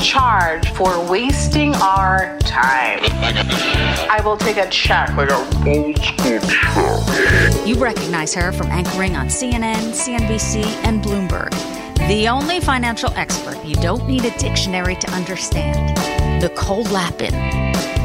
Charge for wasting our time. Oh I will take a check. Like a old school check. You recognize her from anchoring on CNN, CNBC, and Bloomberg. The only financial expert you don't need a dictionary to understand. Nicole Lapin.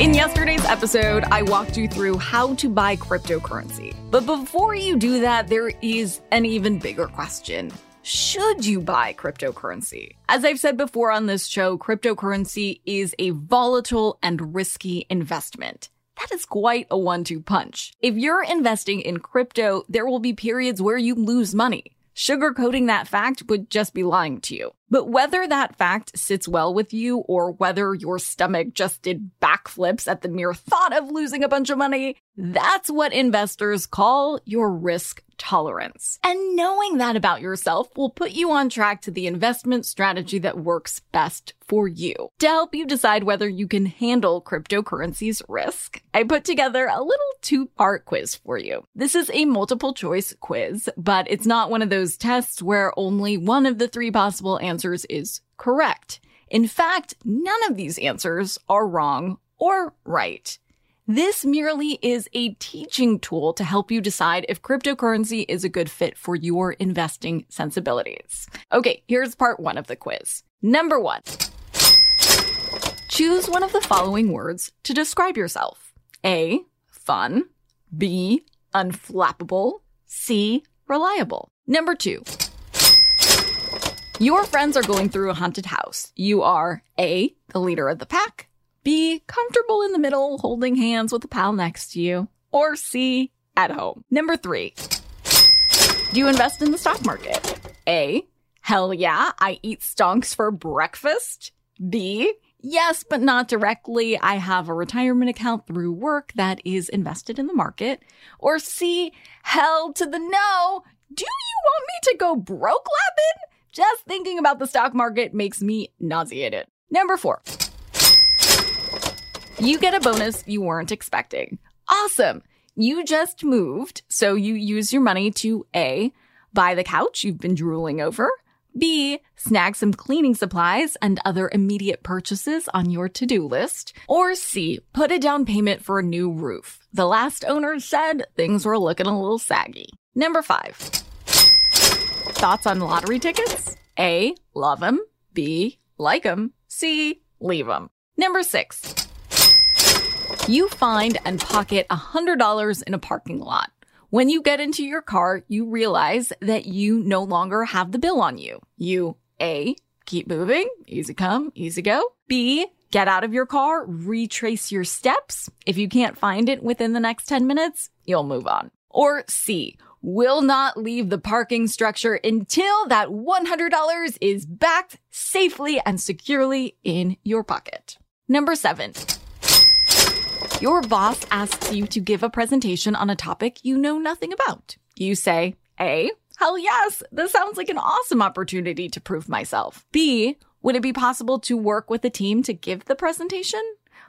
In yesterday's episode, I walked you through how to buy cryptocurrency. But before you do that, there is an even bigger question. Should you buy cryptocurrency? As I've said before on this show, cryptocurrency is a volatile and risky investment. That is quite a one two punch. If you're investing in crypto, there will be periods where you lose money. Sugarcoating that fact would just be lying to you. But whether that fact sits well with you or whether your stomach just did backflips at the mere thought of losing a bunch of money, that's what investors call your risk tolerance. And knowing that about yourself will put you on track to the investment strategy that works best for you. To help you decide whether you can handle cryptocurrency's risk, I put together a little two part quiz for you. This is a multiple choice quiz, but it's not one of those tests where only one of the three possible answers is correct. In fact, none of these answers are wrong or right. This merely is a teaching tool to help you decide if cryptocurrency is a good fit for your investing sensibilities. Okay, here's part one of the quiz. Number one. Choose one of the following words to describe yourself. A, fun. B, unflappable. C, reliable. Number two. Your friends are going through a haunted house. You are A, the leader of the pack. B, comfortable in the middle, holding hands with a pal next to you. Or C, at home. Number three. Do you invest in the stock market? A, hell yeah, I eat stonks for breakfast. B, yes, but not directly. I have a retirement account through work that is invested in the market. Or C, hell to the no. Do you want me to go broke, Lapin? Just thinking about the stock market makes me nauseated. Number four. You get a bonus you weren't expecting. Awesome. You just moved, so you use your money to A, buy the couch you've been drooling over, B, snag some cleaning supplies and other immediate purchases on your to do list, or C, put a down payment for a new roof. The last owner said things were looking a little saggy. Number five. Thoughts on lottery tickets? A, love them. B, like them. C, leave them. Number six. You find and pocket $100 in a parking lot. When you get into your car, you realize that you no longer have the bill on you. You A, keep moving, easy come, easy go. B, get out of your car, retrace your steps. If you can't find it within the next 10 minutes, you'll move on. Or C, will not leave the parking structure until that $100 is backed safely and securely in your pocket. Number seven. Your boss asks you to give a presentation on a topic you know nothing about. You say, A, hell yes, this sounds like an awesome opportunity to prove myself. B, would it be possible to work with a team to give the presentation?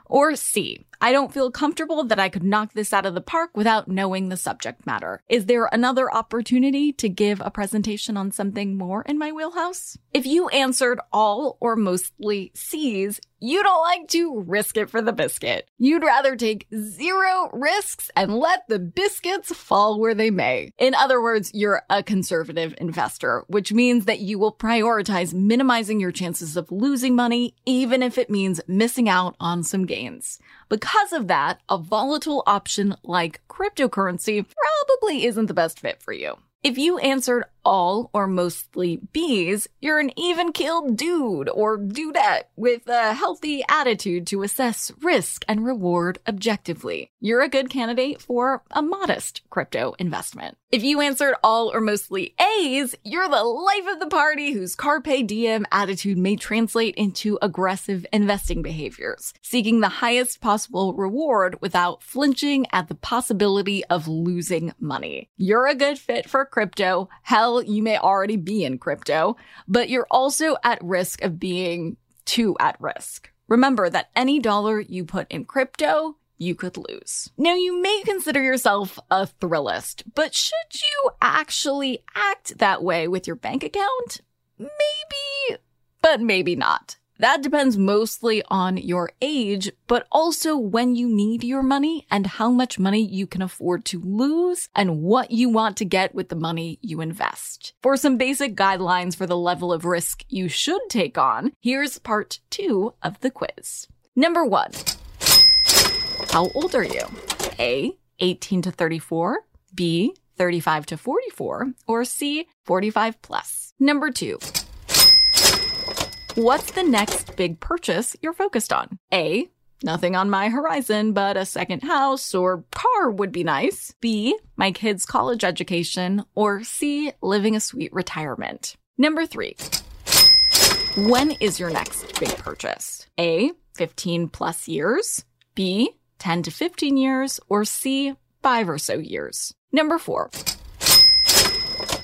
Or C, I don't feel comfortable that I could knock this out of the park without knowing the subject matter. Is there another opportunity to give a presentation on something more in my wheelhouse? If you answered all or mostly C's, you don't like to risk it for the biscuit. You'd rather take zero risks and let the biscuits fall where they may. In other words, you're a conservative investor, which means that you will prioritize minimizing your chances of losing money, even if it means missing out on some gains. Because of that, a volatile option like cryptocurrency probably isn't the best fit for you. If you answered all or mostly B's, you're an even keeled dude or dudette with a healthy attitude to assess risk and reward objectively. You're a good candidate for a modest crypto investment. If you answered all or mostly A's, you're the life of the party whose carpe diem attitude may translate into aggressive investing behaviors, seeking the highest possible reward without flinching at the possibility of losing money. You're a good fit for crypto. Hell, you may already be in crypto, but you're also at risk of being too at risk. Remember that any dollar you put in crypto, you could lose. Now, you may consider yourself a thrillist, but should you actually act that way with your bank account? Maybe, but maybe not. That depends mostly on your age, but also when you need your money and how much money you can afford to lose and what you want to get with the money you invest. For some basic guidelines for the level of risk you should take on, here's part two of the quiz. Number one. How old are you? A, 18 to 34, B, 35 to 44, or C, 45 plus. Number two. What's the next big purchase you're focused on? A, nothing on my horizon, but a second house or car would be nice. B, my kids' college education, or C, living a sweet retirement. Number three. When is your next big purchase? A, 15 plus years. B, 10 to 15 years, or C, 5 or so years. Number four,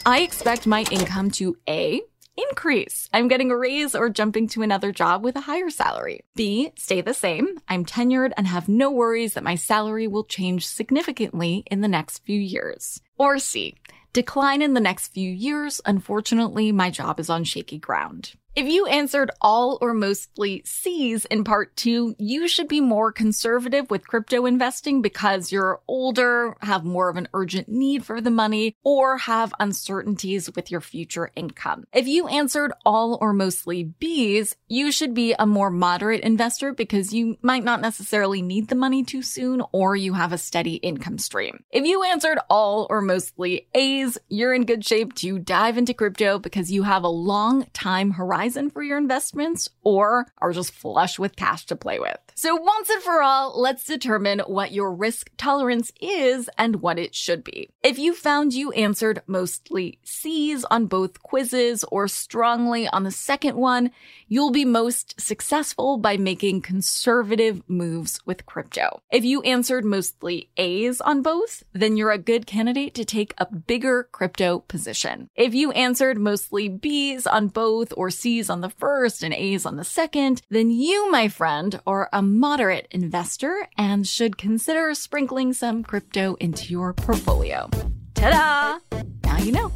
I expect my income to A, increase. I'm getting a raise or jumping to another job with a higher salary. B, stay the same. I'm tenured and have no worries that my salary will change significantly in the next few years. Or C, decline in the next few years. Unfortunately, my job is on shaky ground. If you answered all or mostly C's in part two, you should be more conservative with crypto investing because you're older, have more of an urgent need for the money, or have uncertainties with your future income. If you answered all or mostly B's, you should be a more moderate investor because you might not necessarily need the money too soon or you have a steady income stream. If you answered all or mostly A's, you're in good shape to dive into crypto because you have a long time horizon for your investments or are just flush with cash to play with. So once and for all, let's determine what your risk tolerance is and what it should be. If you found you answered mostly C's on both quizzes or strongly on the second one, you'll be most successful by making conservative moves with crypto. If you answered mostly A's on both, then you're a good candidate to take a bigger crypto position. If you answered mostly B's on both or C's on the first and A's on the second, then you, my friend, are a moderate investor and should consider sprinkling some crypto into your portfolio. Ta-da! Now you know.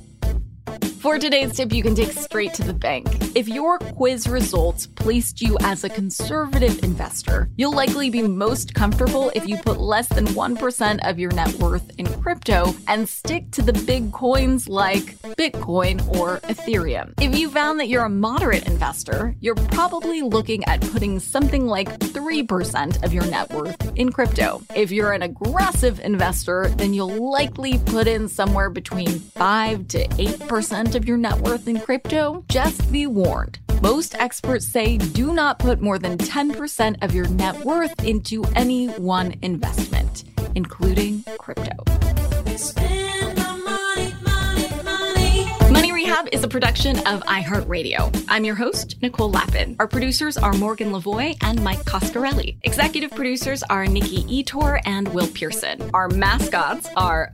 For today's tip, you can take straight to the bank. If your quiz results placed you as a conservative investor, you'll likely be most comfortable if you put less than 1% of your net worth in crypto and stick to the big coins like Bitcoin or Ethereum. If you found that you're a moderate investor, you're probably looking at putting something like 3% of your net worth in crypto. If you're an aggressive investor, then you'll likely put in somewhere between 5 to 8% of your net worth in crypto, just be warned. Most experts say do not put more than 10% of your net worth into any one investment, including crypto. Money Rehab is a production of iHeartRadio. I'm your host, Nicole Lapin. Our producers are Morgan LaVoie and Mike Coscarelli. Executive producers are Nikki Ettore and Will Pearson. Our mascots are